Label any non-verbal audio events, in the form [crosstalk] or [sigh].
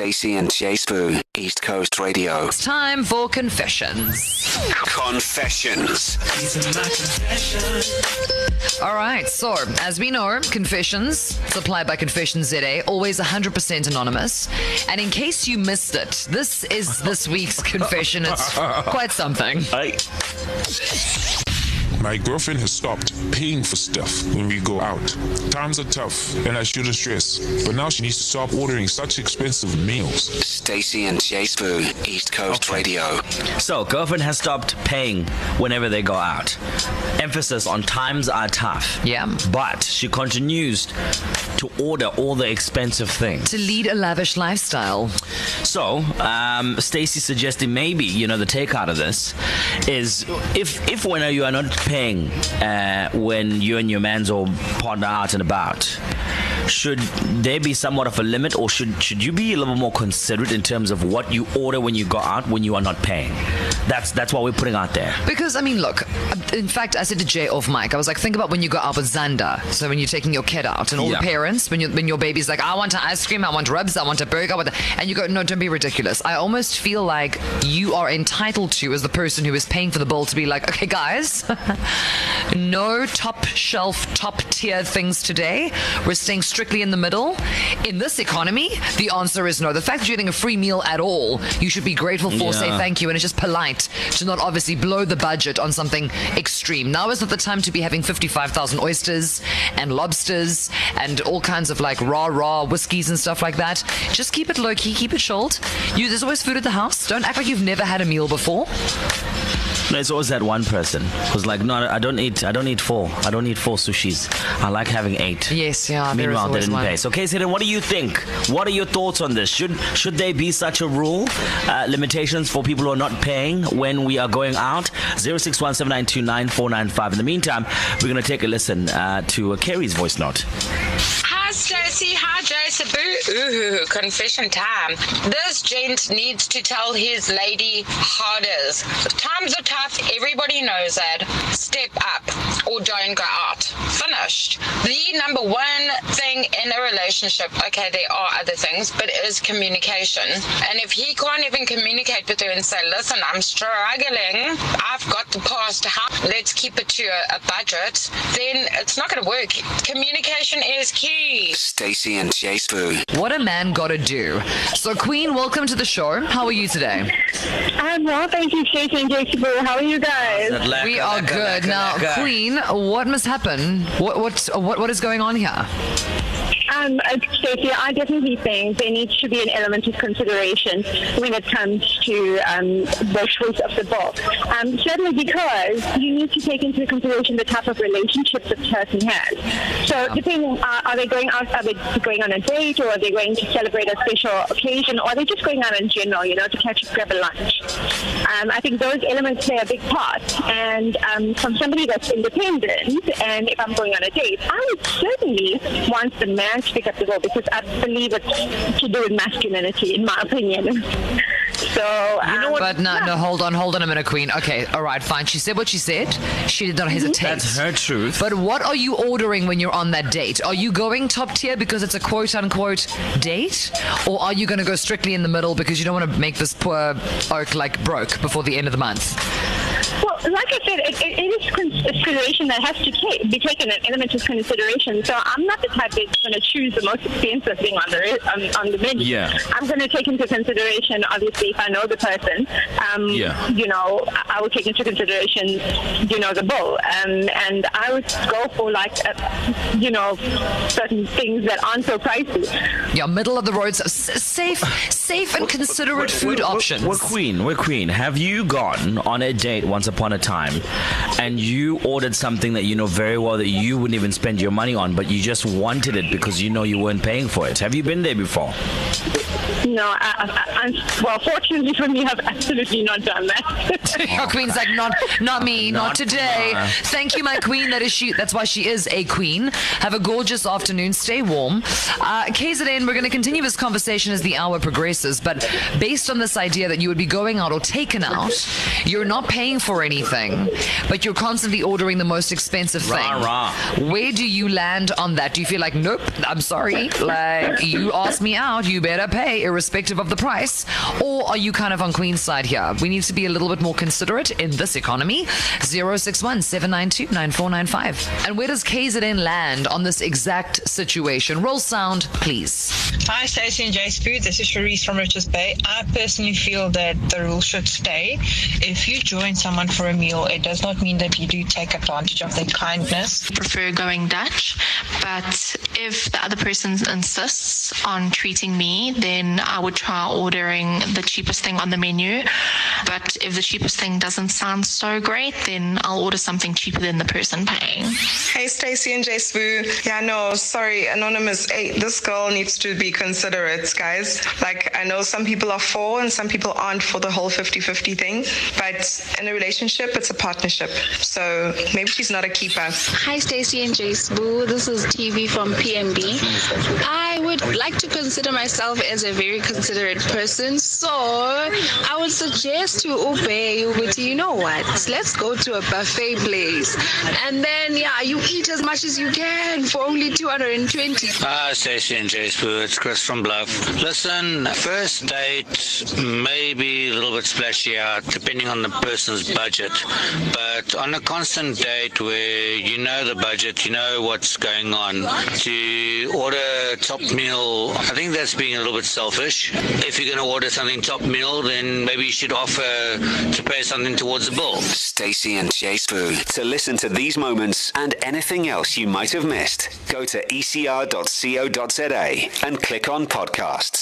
Stacey and JC Boo, East Coast Radio. It's time for confessions. Confessions. All right, so as we know, confessions supplied by Confessions ZA, always 100% anonymous. And in case you missed it, this is this week's confession. It's [laughs] quite something. My girlfriend has stopped paying for stuff when we go out. Times are tough and I shouldn't stress, but now she needs to stop ordering such expensive meals. Stacey and JC Boo, East Coast Radio. So, girlfriend has stopped paying whenever they go out. Emphasis on times are tough. Yeah. But she continues to order all the expensive things. To lead a lavish lifestyle. So, um, Stacey suggesting maybe you know the take out of this is if if when you are not paying uh, when you and your man's or partner out and about, should there be somewhat of a limit, or should should you be a little more considerate in terms of what you order when you go out when you are not paying? That's that's what we're putting out there. Because, I mean, look, in fact, I said to Jay off mic, I was like, think about when you go out with Xander. So when you're taking your kid out and all Yeah. the parents, when, you, when your baby's like, I want an ice cream, I want ribs, I want a burger, want and you go, no, don't be ridiculous. I almost feel like you are entitled to, as the person who is paying for the bill, to be like, okay, guys, [laughs] no top shelf, top tier things today. We're staying strictly in the middle. In this economy, the answer is no. The fact that you're getting a free meal at all, you should be grateful for, say thank you, and it's just polite to not obviously blow the budget on something extreme. Now is not the time to be having 55,000 oysters and lobsters and all kinds of like raw, raw whiskeys and stuff like that. Just keep it low key, keep it chilled. You, there's always food at the house. Don't act like you've never had a meal before. No, it's always that one person who's like, no, I don't eat. I don't eat four. I don't eat four sushis. I like having eight. Yes, yeah, Meanwhile, they didn't one. pay. So, Casey, then what do you think? What are your thoughts on this? Should should there be such a rule, uh, limitations for people who are not paying when we are going out? Zero six one seven nine two nine four nine five. In the meantime, we're gonna take a listen uh, to uh, Kerry's voice note. Hi, Stacey. Hi, Joseph. Ooh, confession time. This gent needs to tell his lady how it is. Times are tough. Everybody knows that. Step up or don't go out. Finished. The number one thing in a relationship, okay, there are other things, but it is communication. And if he can't even communicate with her and say, listen, I'm struggling, I've got the past, let's keep it to a, a budget, then it's not going to work. Communication is key. Stacy and JC Boo. What a man gotta do. So, Queen, welcome to the show. How are you today? I'm well, thank you, Stacey and JC Boo. How are you guys? We are good. Now, Queen, what must happen? What, what, what, what is going on here? Um, Stacey, I definitely think there needs to be an element of consideration when it comes to um, the choice of the book. Um, certainly because you need to take into consideration the type of relationship the person has. So depending, uh, are they going out, are they going on a date or are they going to celebrate a special occasion or are they just going out in general, you know, to catch a grab a lunch? Um, I think those elements play a big part. And um, from somebody that's independent, and if I'm going on a date, I would certainly want the man to pick up the ball because I believe it's to do with masculinity, in my opinion. [laughs] So, um, But no, yeah. no, hold on, hold on a minute, Queen. Okay, all right, fine. She said what she said. She did not hesitate. That's her truth. But what are you ordering when you're on that date? Are you going top tier because it's a quote unquote date? Or are you going to go strictly in the middle because you don't want to make this poor oak like broke before the end of the month? Well, like I said, it, it, it is consideration that has to ta- be taken an element of consideration. So I'm not the type that's going to choose the most expensive thing on the on, on the menu. Yeah. I'm going to take into consideration, obviously, if I know the person. Um, Yeah. You know, I I would take into consideration, you know, the bill, um, and I would go for like, uh, you know, certain things that aren't so pricey. Yeah, middle of the road, s- safe, safe and considerate food We're- options. We're queen. We're queen. Have you gone on a date once upon a time, and you ordered something that you know very well that you wouldn't even spend your money on, but you just wanted it because you know you weren't paying for it? Have you been there before? No, I, I, I, well, fortunately for me, I've absolutely not done that. [laughs] Your queen's like, not, not me, not, Not today. mine. Thank you, my queen. That is she. That's why she is a queen. Have a gorgeous afternoon. Stay warm. Uh, KZN, we're going to continue this conversation as the hour progresses. But based on this idea that you would be going out or taken out, you're not paying for for anything, but you're constantly ordering the most expensive thing. Rah, rah. Where do you land on that? Do you feel like, nope, I'm sorry, like you asked me out, you better pay, irrespective of the price, or are you kind of on Queen's side here? We need to be a little bit more considerate in this economy. 061 792 9495. And where does KZN land on this exact situation? Roll sound, please. Hi, Stacey and JC Boo. This is Cherise from Richards Bay. I personally feel that the rule should stay. If you join someone for a meal, it does not mean that you do take advantage of their kindness. I prefer going Dutch, but if the other person insists on treating me, then I would try ordering the cheapest thing on the menu. But if the cheapest thing doesn't sound so great, then I'll order something cheaper than the person paying. Hey, Stacey and JC Boo. Yeah, no, sorry, Anonymous. Hey, this girl needs to be considerate, guys. Like, I know some people are for and some people aren't for the whole 50 50 thing, but in a relationship, it's a partnership. So maybe she's not a keeper. Hi, Stacey and JC Boo. This is TV from PMB. I would like to consider myself as a very considerate person, so I would suggest to obey but you know what? Let's go to a buffet place, and then yeah, you eat as much as you can for only 220. Hi, ah, Stacey and JC Boo. It's Chris from Bluff. Listen, first date maybe a little bit splashy out, depending on the person's budget. But on a constant date where you know the budget, you know what's going on, to order top meal, I think that's being a little bit selfish. If you're going to order something top meal, then maybe you should offer to pay something towards the bill. Stacey and JC Boo. To listen to these moments and anything else you might have missed, go to ecr.co.za and click on podcasts.